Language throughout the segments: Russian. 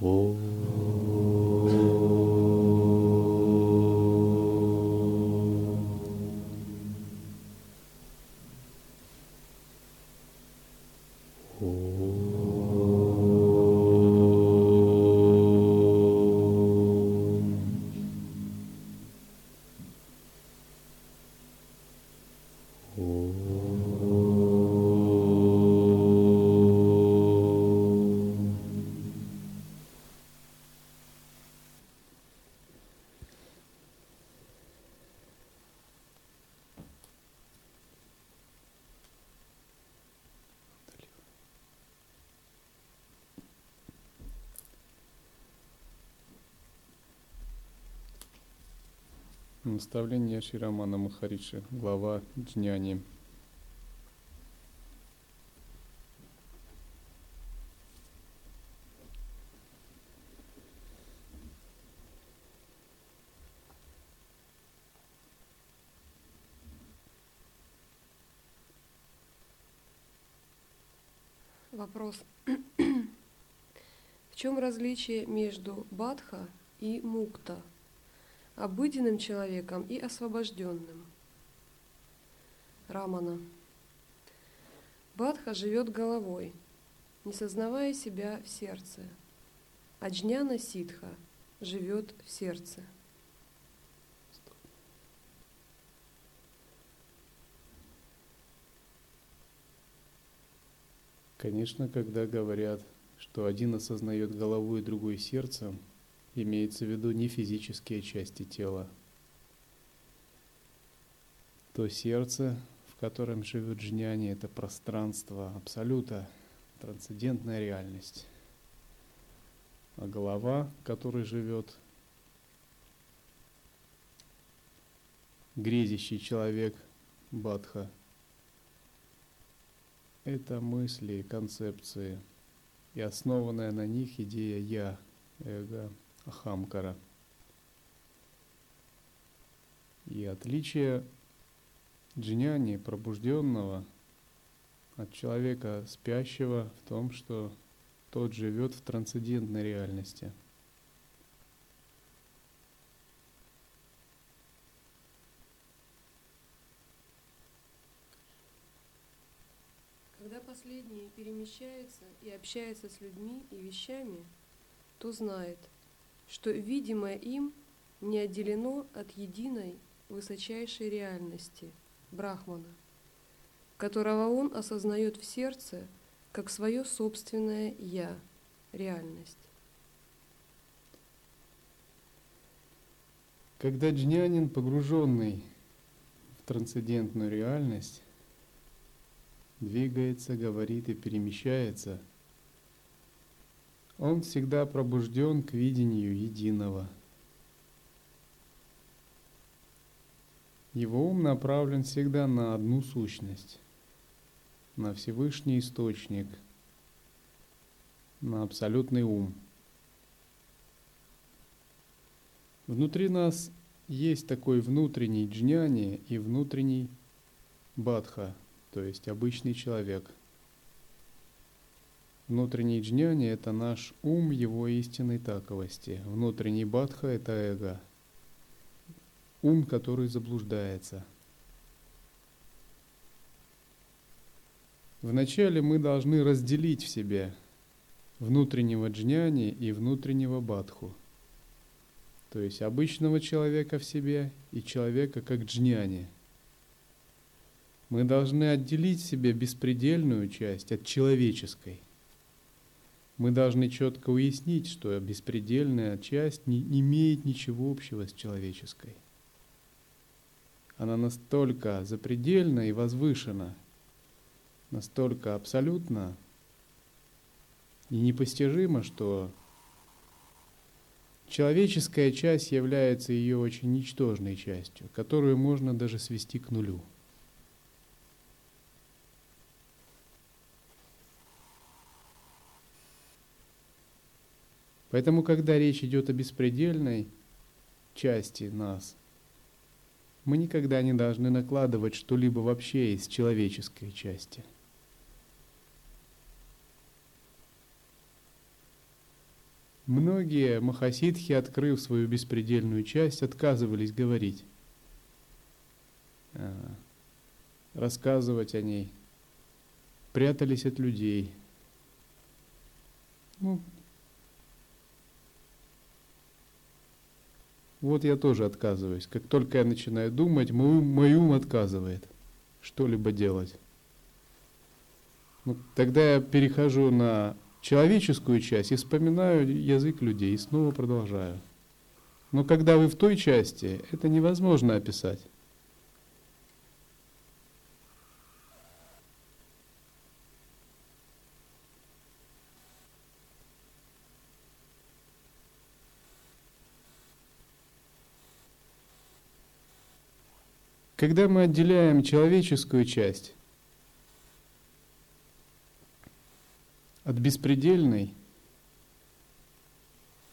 哦。Наставление Ширамана Махариши, глава Джняни. Вопрос. В чем различие между бадха и мукта? Обыденным человеком и освобожденным. Рамана. Бадха живет головой, не сознавая себя в сердце. Аджняна ситха живет в сердце. Конечно, когда говорят, что один осознает головой, другой сердцем, имеется в виду не физические части тела. То сердце, в котором живет джняни, это пространство абсолюта, трансцендентная реальность. А голова, в которой живет грезящий человек Бадха, это мысли, концепции и основанная на них идея «я», эго – Ахамкара. И отличие джняни, пробужденного, от человека спящего в том, что тот живет в трансцендентной реальности. Когда последний перемещается и общается с людьми и вещами, то знает – что видимое им не отделено от единой высочайшей реальности Брахмана, которого он осознает в сердце как свое собственное «я» — реальность. Когда джнянин, погруженный в трансцендентную реальность, двигается, говорит и перемещается — он всегда пробужден к видению единого. Его ум направлен всегда на одну сущность, на Всевышний Источник, на абсолютный ум. Внутри нас есть такой внутренний джняни и внутренний бадха, то есть обычный человек – Внутренний джняни – это наш ум его истинной таковости. Внутренний бадха – это эго. Ум, который заблуждается. Вначале мы должны разделить в себе внутреннего джняни и внутреннего бадху. То есть обычного человека в себе и человека как джняни. Мы должны отделить себе беспредельную часть от человеческой – мы должны четко уяснить, что беспредельная часть не имеет ничего общего с человеческой. Она настолько запредельна и возвышена, настолько абсолютна и непостижима, что человеческая часть является ее очень ничтожной частью, которую можно даже свести к нулю – Поэтому, когда речь идет о беспредельной части нас, мы никогда не должны накладывать что-либо вообще из человеческой части. Многие махасидхи, открыв свою беспредельную часть, отказывались говорить, а, рассказывать о ней, прятались от людей. Ну, вот я тоже отказываюсь. Как только я начинаю думать, мой, мой ум отказывает что-либо делать. Ну, тогда я перехожу на человеческую часть и вспоминаю язык людей и снова продолжаю. Но когда вы в той части, это невозможно описать. Когда мы отделяем человеческую часть от беспредельной,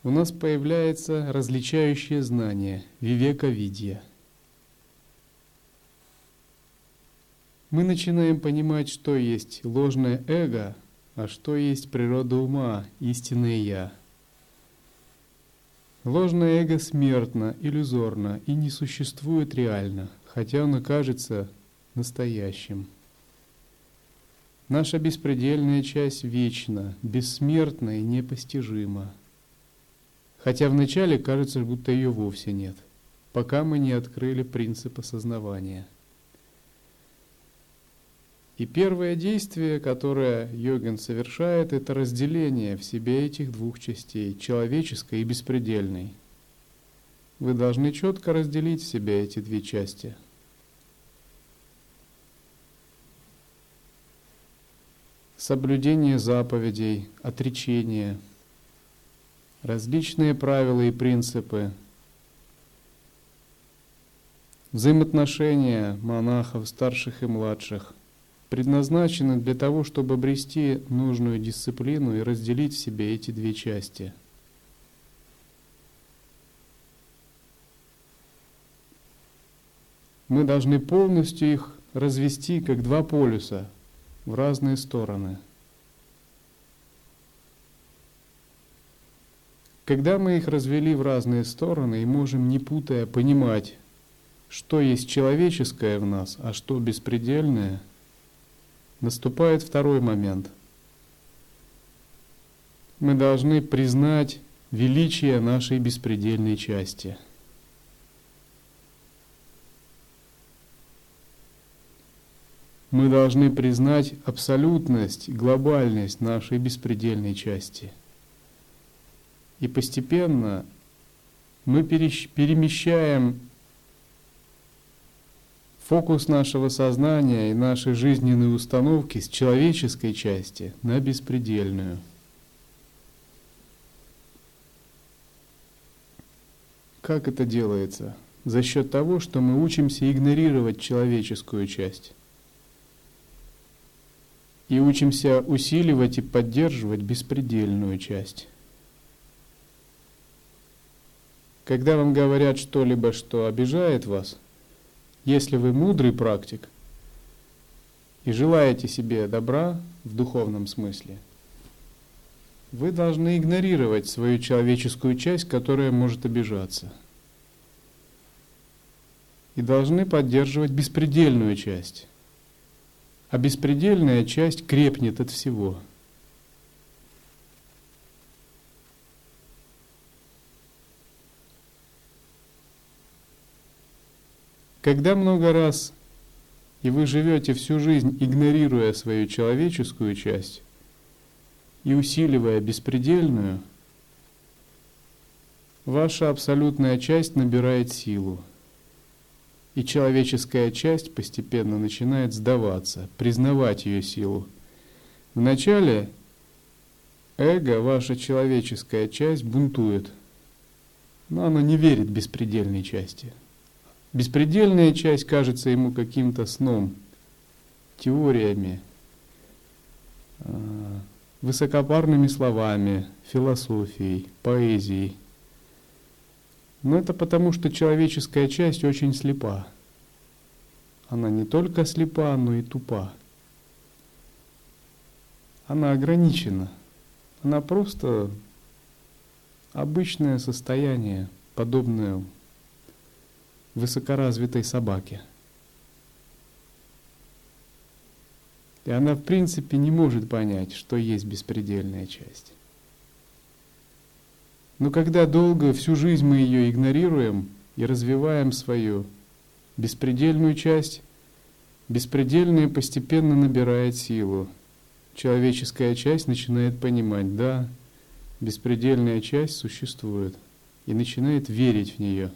у нас появляется различающее знание, вивека-видья. Мы начинаем понимать, что есть ложное эго, а что есть природа ума, истинное «я». Ложное эго смертно, иллюзорно и не существует реально, хотя оно кажется настоящим. Наша беспредельная часть вечна, бессмертна и непостижима. Хотя вначале кажется, будто ее вовсе нет, пока мы не открыли принцип осознавания. И первое действие, которое йогин совершает, это разделение в себе этих двух частей, человеческой и беспредельной. Вы должны четко разделить в себе эти две части – соблюдение заповедей, отречение, различные правила и принципы, взаимоотношения монахов, старших и младших предназначены для того, чтобы обрести нужную дисциплину и разделить в себе эти две части. Мы должны полностью их развести как два полюса – в разные стороны. Когда мы их развели в разные стороны и можем, не путая, понимать, что есть человеческое в нас, а что беспредельное, наступает второй момент. Мы должны признать величие нашей беспредельной части – мы должны признать абсолютность, глобальность нашей беспредельной части. И постепенно мы перемещаем фокус нашего сознания и нашей жизненной установки с человеческой части на беспредельную. Как это делается? За счет того, что мы учимся игнорировать человеческую часть и учимся усиливать и поддерживать беспредельную часть. Когда вам говорят что-либо, что обижает вас, если вы мудрый практик и желаете себе добра в духовном смысле, вы должны игнорировать свою человеческую часть, которая может обижаться. И должны поддерживать беспредельную часть а беспредельная часть крепнет от всего. Когда много раз и вы живете всю жизнь, игнорируя свою человеческую часть и усиливая беспредельную, ваша абсолютная часть набирает силу – и человеческая часть постепенно начинает сдаваться, признавать ее силу. Вначале эго, ваша человеческая часть, бунтует, но она не верит беспредельной части. Беспредельная часть кажется ему каким-то сном, теориями, а, высокопарными словами, философией, поэзией. Но это потому, что человеческая часть очень слепа. Она не только слепа, но и тупа. Она ограничена. Она просто обычное состояние, подобное высокоразвитой собаке. И она, в принципе, не может понять, что есть беспредельная часть. Но когда долго, всю жизнь мы ее игнорируем и развиваем свою беспредельную часть, беспредельное постепенно набирает силу. Человеческая часть начинает понимать, да, беспредельная часть существует, и начинает верить в нее.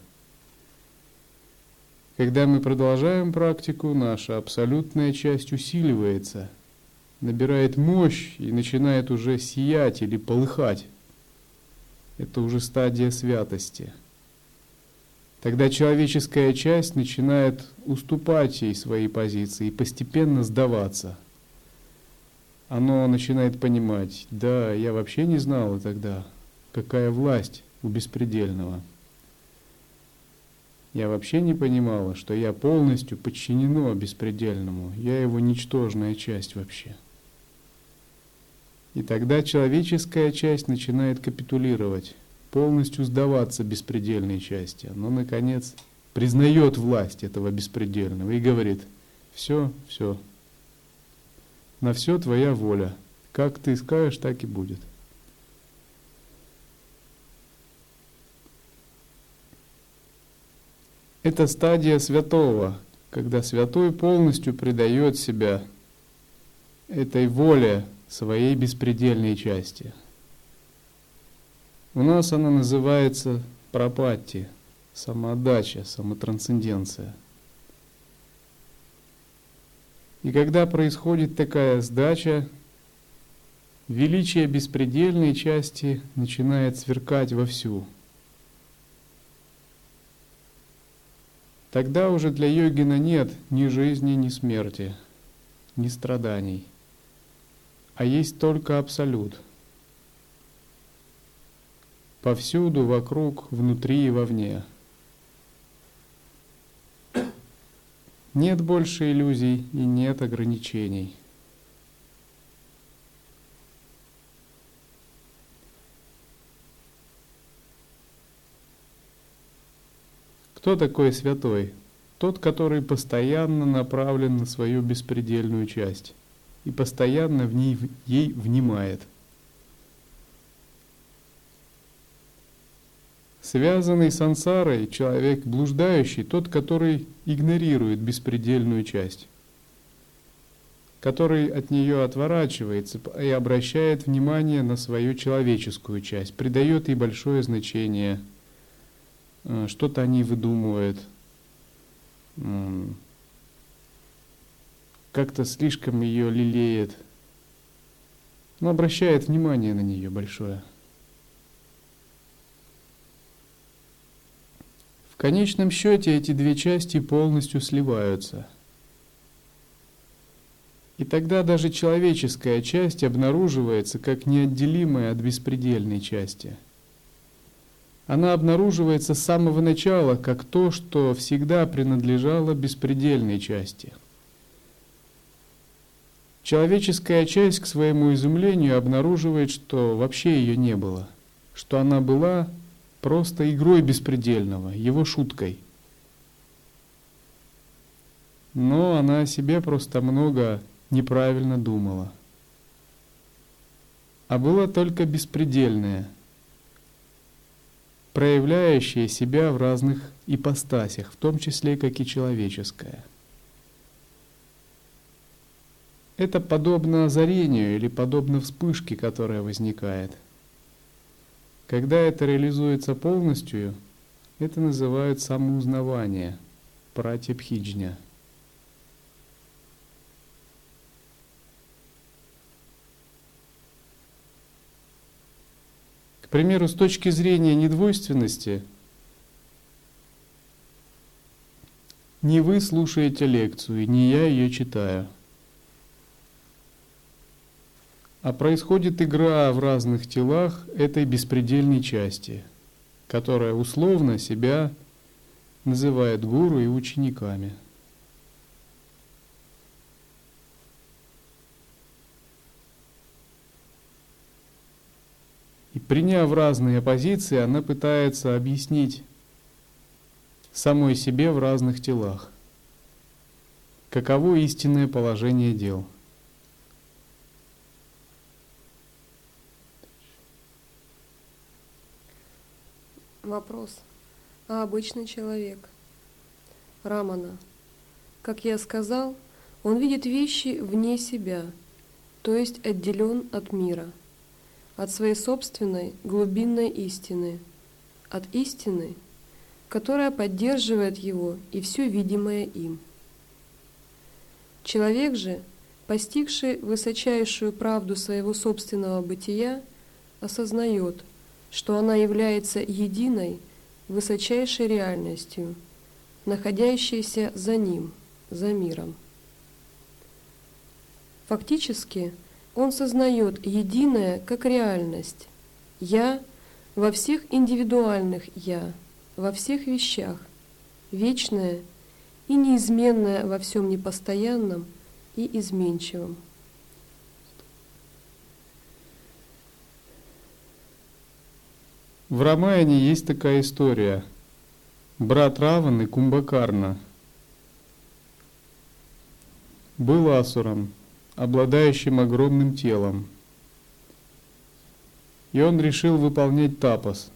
Когда мы продолжаем практику, наша абсолютная часть усиливается, набирает мощь и начинает уже сиять или полыхать. Это уже стадия святости. Тогда человеческая часть начинает уступать ей свои позиции и постепенно сдаваться. Оно начинает понимать, да, я вообще не знала тогда, какая власть у беспредельного. Я вообще не понимала, что я полностью подчинено беспредельному, я его ничтожная часть вообще. И тогда человеческая часть начинает капитулировать, полностью сдаваться беспредельной части. Оно, наконец, признает власть этого беспредельного и говорит, все, все, на все твоя воля. Как ты скажешь, так и будет. Это стадия святого, когда святой полностью предает себя этой воле своей беспредельной части. У нас она называется пропатти, самоотдача, самотрансценденция. И когда происходит такая сдача, величие беспредельной части начинает сверкать вовсю – Тогда уже для йогина нет ни жизни, ни смерти, ни страданий, а есть только абсолют. Повсюду, вокруг, внутри и вовне. Нет больше иллюзий и нет ограничений. Кто такой святой? Тот, который постоянно направлен на свою беспредельную часть и постоянно в ней, ей внимает. Связанный сансарой человек блуждающий, тот, который игнорирует беспредельную часть, который от нее отворачивается и обращает внимание на свою человеческую часть, придает ей большое значение – Э, что-то они выдумывают, как-то слишком ее лелеет, но обращает внимание на нее большое. В конечном счете эти две части полностью сливаются. И тогда даже человеческая часть обнаруживается как неотделимая от беспредельной части – она обнаруживается с самого начала как то, что всегда принадлежало беспредельной части. Человеческая часть к своему изумлению обнаруживает, что вообще ее не было, что она была просто игрой беспредельного, его шуткой. Но она о себе просто много неправильно думала. А была только беспредельная – проявляющее себя в разных ипостасях, в том числе как и человеческое. Это подобно озарению или подобно вспышке, которая возникает. Когда это реализуется полностью, это называют самоузнавание, пратипхиджня – примеру, с точки зрения недвойственности, не вы слушаете лекцию, не я ее читаю. А происходит игра в разных телах этой беспредельной части, которая условно себя называет гуру и учениками – И приняв разные позиции, она пытается объяснить самой себе в разных телах, каково истинное положение дел. Вопрос. А обычный человек? Рамана. Как я сказал, он видит вещи вне себя, то есть отделен от мира – от своей собственной глубинной истины, от истины, которая поддерживает его и все видимое им. Человек же, постигший высочайшую правду своего собственного бытия, осознает, что она является единой, высочайшей реальностью, находящейся за ним, за миром. Фактически – он сознает единое как реальность. Я во всех индивидуальных «я», во всех вещах, вечное и неизменное во всем непостоянном и изменчивом. В Рамаяне есть такая история. Брат Раваны Кумбакарна был асуром, обладающим огромным телом. И он решил выполнять тапос.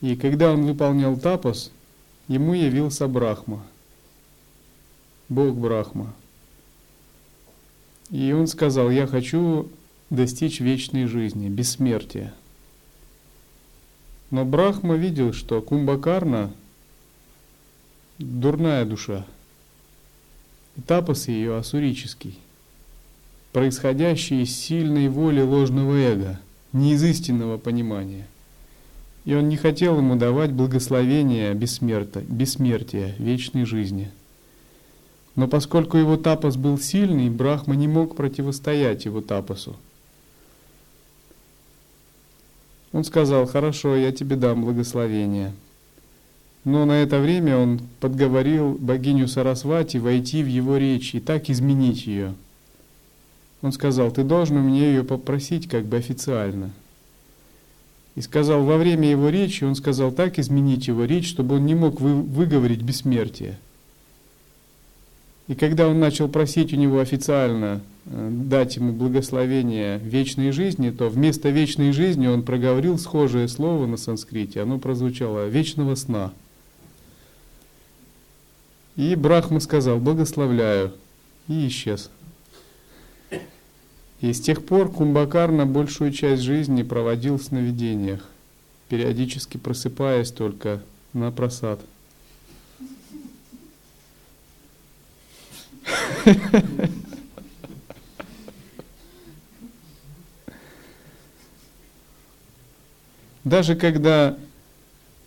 И когда он выполнял тапос, ему явился Брахма, Бог Брахма. И он сказал, я хочу достичь вечной жизни, бессмертия. Но Брахма видел, что Кумбакарна – дурная душа – Тапос ее асурический, происходящий из сильной воли ложного эго, не из истинного понимания. И он не хотел ему давать благословения бессмерта, бессмертия, вечной жизни. Но поскольку его тапос был сильный, Брахма не мог противостоять его тапосу. Он сказал, хорошо, я тебе дам благословение – но на это время он подговорил богиню Сарасвати войти в его речь и так изменить ее. Он сказал, ты должен у меня ее попросить как бы официально. И сказал, во время его речи, он сказал так изменить его речь, чтобы он не мог вы, выговорить бессмертие. И когда он начал просить у него официально дать ему благословение вечной жизни, то вместо вечной жизни он проговорил схожее слово на санскрите, оно прозвучало «вечного сна». И Брахма сказал, благословляю, и исчез. И с тех пор Кумбакарна большую часть жизни проводил в сновидениях, периодически просыпаясь только на просад. Даже когда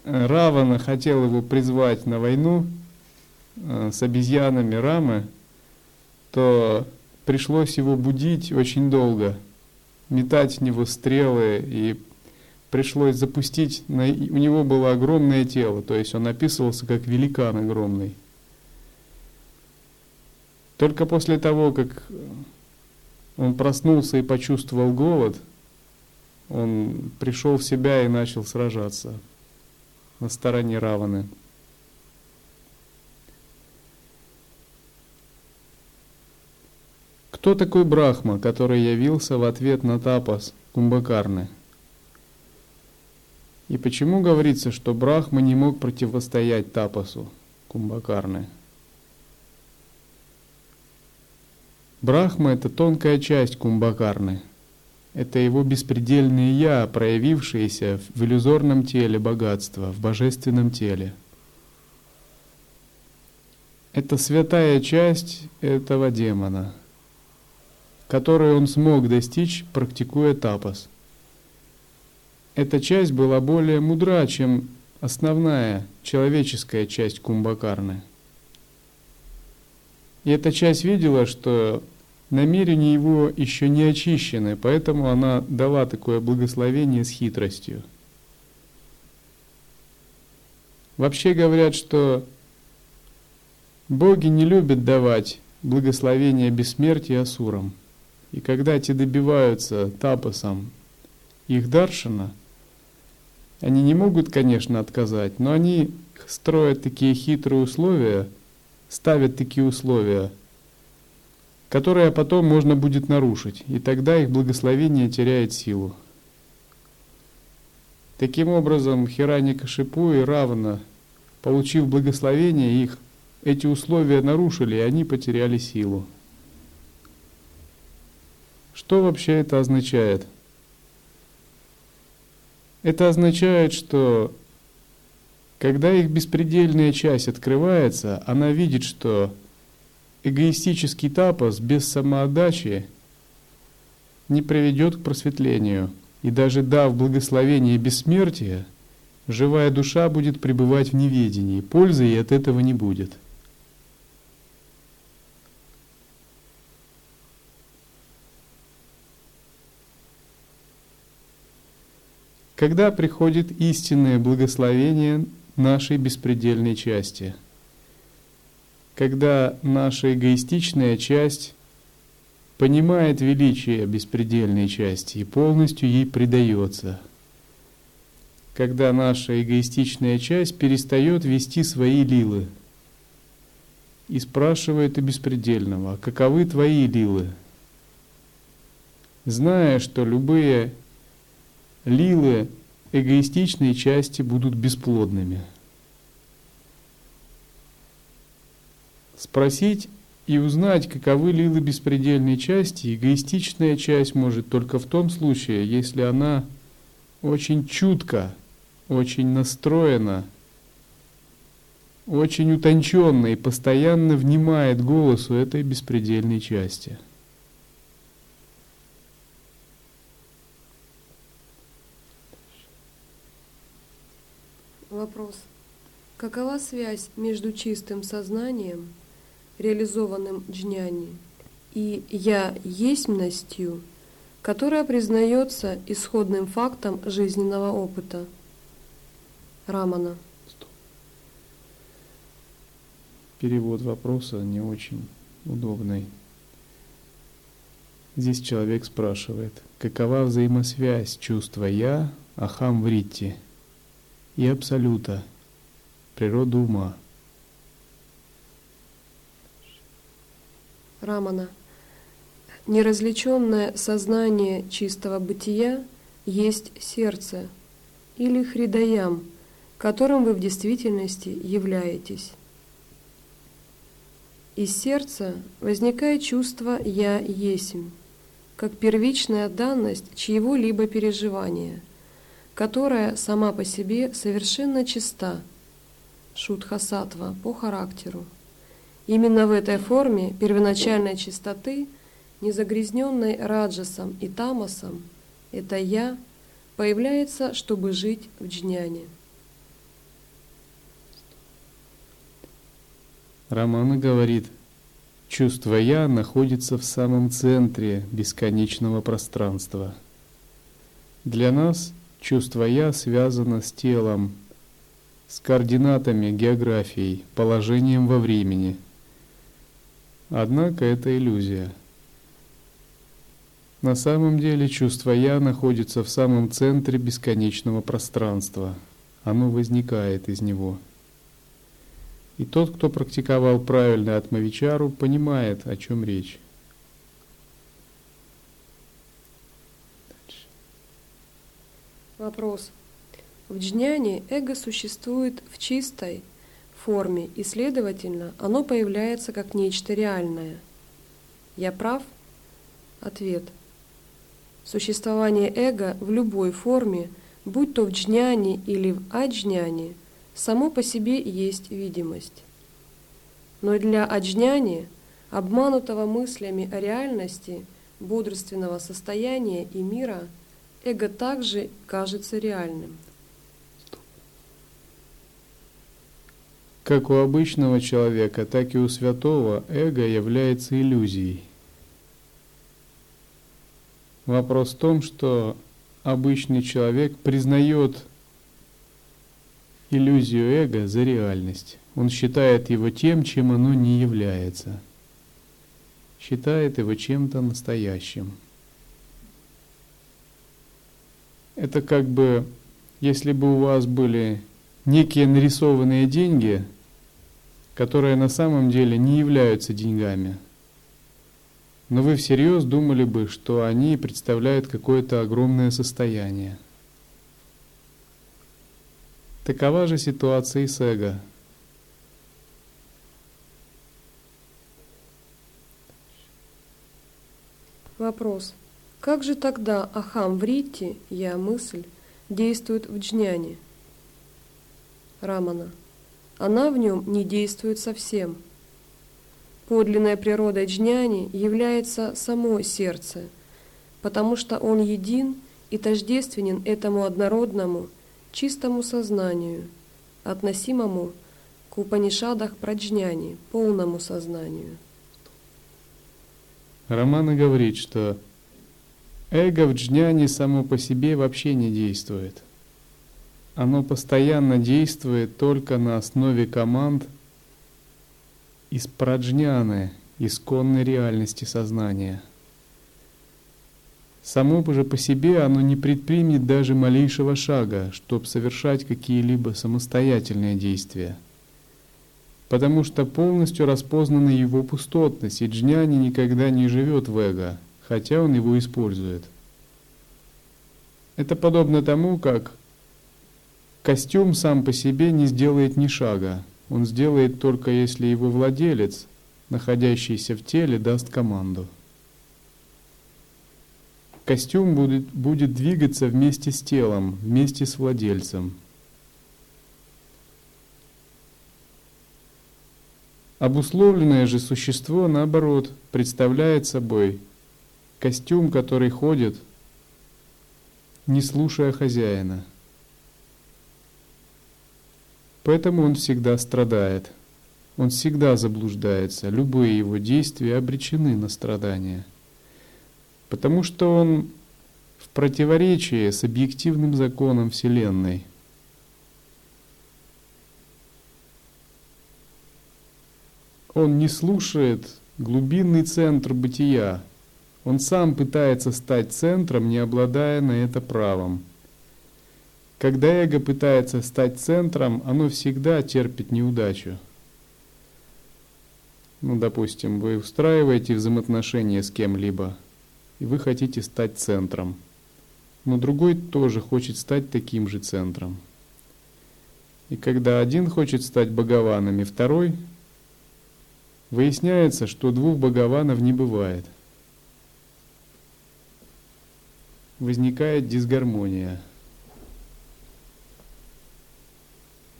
Равана хотел его призвать на войну, Э, с обезьянами Рамы, то пришлось его будить очень долго, метать в него стрелы, и пришлось запустить, на, у него было огромное тело, то есть он описывался как великан огромный. Только после того, как он проснулся и почувствовал голод, он пришел в себя и начал сражаться на стороне Раваны. Кто такой Брахма, который явился в ответ на тапас Кумбакарны? И почему говорится, что Брахма не мог противостоять тапасу Кумбакарны? Брахма – это тонкая часть Кумбакарны. Это его беспредельное «я», проявившееся в иллюзорном теле богатства, в божественном теле. Это святая часть этого демона – которую он смог достичь, практикуя тапас. Эта часть была более мудра, чем основная человеческая часть кумбакарны. И эта часть видела, что намерения его еще не очищены, поэтому она дала такое благословение с хитростью. Вообще говорят, что боги не любят давать благословение бессмертия асурам – И когда те добиваются тапасом их даршина, они не могут, конечно, отказать, но они строят такие хитрые условия, ставят такие условия, которые потом можно будет нарушить, и тогда их благословение теряет силу. Таким образом, Хирани Кашипу и Равна, получив благословение их, эти условия нарушили, и они потеряли силу. Что вообще это означает? Это означает, что когда их беспредельная часть открывается, она видит, что эгоистический тапос без самоотдачи не приведет к просветлению. И даже дав благословение бессмертия, живая душа будет пребывать в неведении, пользы ей от этого не будет. Когда приходит истинное благословение нашей беспредельной части? Когда наша эгоистичная часть понимает величие беспредельной части и полностью ей предается. Когда наша эгоистичная часть перестает вести свои лилы и спрашивает у беспредельного, каковы твои лилы? Зная, что любые лилы эгоистичные части будут бесплодными. Спросить и узнать, каковы лилы беспредельной части, эгоистичная часть может только в том случае, если она очень чутко, очень настроена, очень утонченно и постоянно внимает голосу этой беспредельной части – Вопрос. Какова связь между чистым сознанием, реализованным джняни, и «я есмностью», которая признается исходным фактом жизненного опыта? Рамана. Перевод вопроса не очень удобный. Здесь человек спрашивает, какова взаимосвязь чувства «я» Ахам Вритти – и Абсолюта, природу ума. Рамана. Неразличенное сознание чистого бытия есть сердце или хридаям, которым вы в действительности являетесь. Из сердца возникает чувство «я есмь», как первичная данность чьего-либо переживания – которая сама по себе совершенно чиста, шутха-сатва, по характеру. Именно в этой форме первоначальной чистоты, незагрязненной раджасом и тамасом, это «я» появляется, чтобы жить в джняне. Романа говорит, чувство «я» находится в самом центре бесконечного пространства. Для нас – Чувство «я» связано с телом, с координатами, географией, положением во времени. Однако это иллюзия. На самом деле чувство «я» находится в самом центре бесконечного пространства. Оно возникает из него. И тот, кто практиковал правильно атмавичару, понимает, о чем речь. Вопрос. В джняне эго существует в чистой форме, и, следовательно, оно появляется как нечто реальное. Я прав? Ответ. Существование эго в любой форме, будь то в джняне или в аджняне, само по себе есть видимость. Но для аджняни, обманутого мыслями о реальности, бодрственного состояния и мира – эго также кажется реальным. Как у обычного человека, так и у святого эго является иллюзией. Вопрос в том, что обычный человек признает иллюзию эго за реальность. Он считает его тем, чем оно не является. считает его чем-то настоящим. Это как бы, если бы у вас были некие нарисованные деньги, которые на самом деле не являются деньгами, но вы всерьез думали бы, что они представляют какое-то огромное состояние. Такова же ситуация и с эго. Вопрос. Как же тогда Ахам Вритти, я мысль, действует в джняне? Рамана. Она в нем не действует совсем. Подлинная природа джняни является само сердце, потому что он един и тождественен этому однородному, чистому сознанию, относимому к Упанишадах праджняни, полному сознанию. Романа говорит, что Эго в джняне само по себе вообще не действует. Оно постоянно действует только на основе команд из праджняны, исконной реальности сознания. Само же по себе оно не предпримет даже малейшего шага, чтобы совершать какие-либо самостоятельные действия, потому что полностью распознана его пустотность, и джняни никогда не живет в эго – хотя он его использует. Это подобно тому, как костюм сам по себе не сделает ни шага. Он сделает только если его владелец, находящийся в теле, даст команду. Костюм будет, будет двигаться вместе с телом, вместе с владельцем. Обусловленное же существо, наоборот, представляет собой костюм, который ходит, не слушая хозяина. Поэтому он всегда страдает. Он всегда заблуждается. Любые его действия обречены на страдания. Потому что он в противоречии с объективным законом Вселенной. Он не слушает глубинный центр бытия, он сам пытается стать центром, не обладая на это правом. Когда эго пытается стать центром, оно всегда терпит неудачу. Ну, допустим, вы устраиваете взаимоотношения с кем-либо, и вы хотите стать центром. Но другой тоже хочет стать таким же центром. И когда один хочет стать Бхагаваном, второй, выясняется, что двух Бхагаванов не бывает – возникает дисгармония.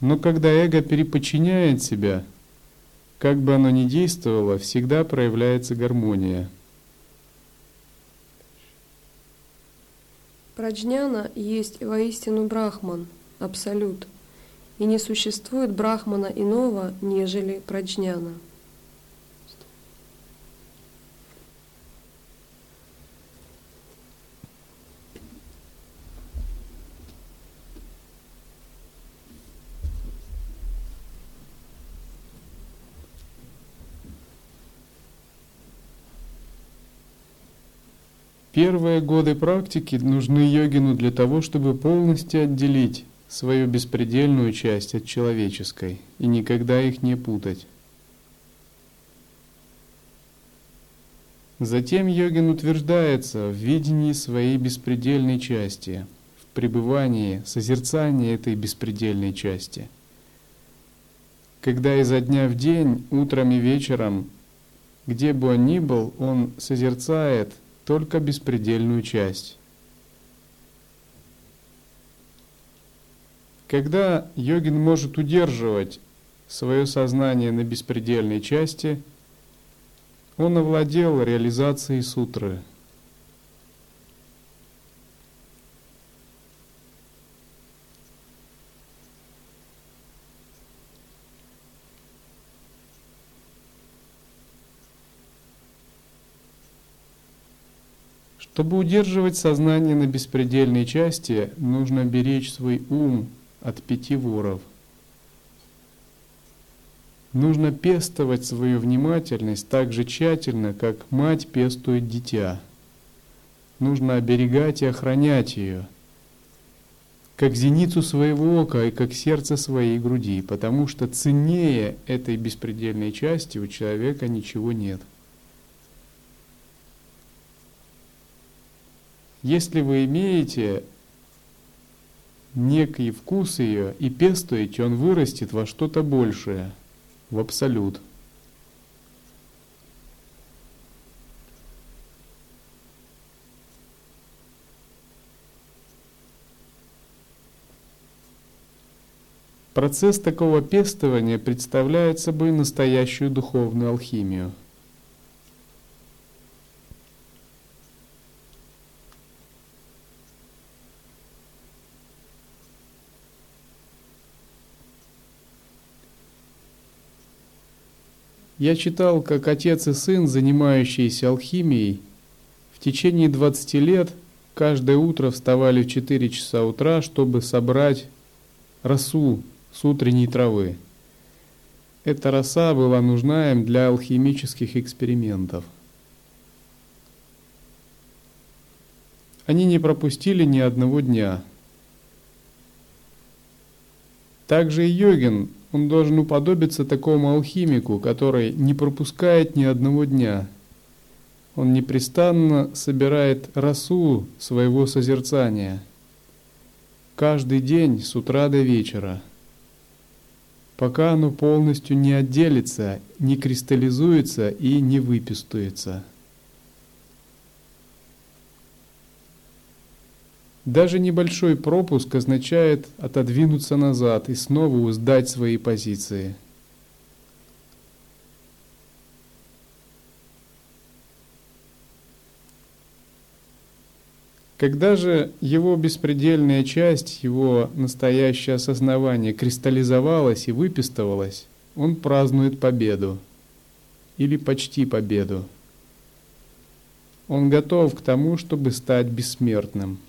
Но когда эго переподчиняет себя, как бы оно ни действовало, всегда проявляется гармония. Праджняна есть воистину брахман, абсолют, и не существует брахмана иного, нежели праджняна. Первые годы практики нужны йогину для того, чтобы полностью отделить свою беспредельную часть от человеческой и никогда их не путать. Затем йогин утверждается в видении своей беспредельной части, в пребывании, созерцании этой беспредельной части. Когда изо дня в день, утром и вечером, где бы он ни был, он созерцает – только беспредельную часть. Когда йогин может удерживать свое сознание на беспредельной части, он овладел реализацией сутры – Чтобы удерживать сознание на беспредельной части, нужно беречь свой ум от пяти воров. Нужно пестовать свою внимательность так же тщательно, как мать пестует дитя. Нужно оберегать и охранять ее, как зеницу своего ока и как сердце своей груди, потому что ценнее этой беспредельной части у человека ничего нет. Если вы имеете некий вкус ее и пестуете, он вырастет во что-то большее – в абсолют. Процесс такого пестования представляет собой настоящую духовную алхимию – Я читал, как отец и сын, занимающиеся алхимией, в течение 20 лет каждое утро вставали в 4 часа утра, чтобы собрать росу с утренней травы. Эта роса была нужна им для алхимических экспериментов. Они не пропустили ни одного дня. Также и йогин он должен уподобиться такому алхимику, который не пропускает ни одного дня. Он непрестанно собирает росу своего созерцания. Каждый день с утра до вечера. Пока оно полностью не отделится, не кристаллизуется и не выпистуется. Даже небольшой пропуск означает отодвинуться назад и снова сдать свои позиции. Когда же его беспредельная часть, его настоящее осознавание кристаллизовалось и выпистывалось, он празднует победу или почти победу. Он готов к тому, чтобы стать бессмертным –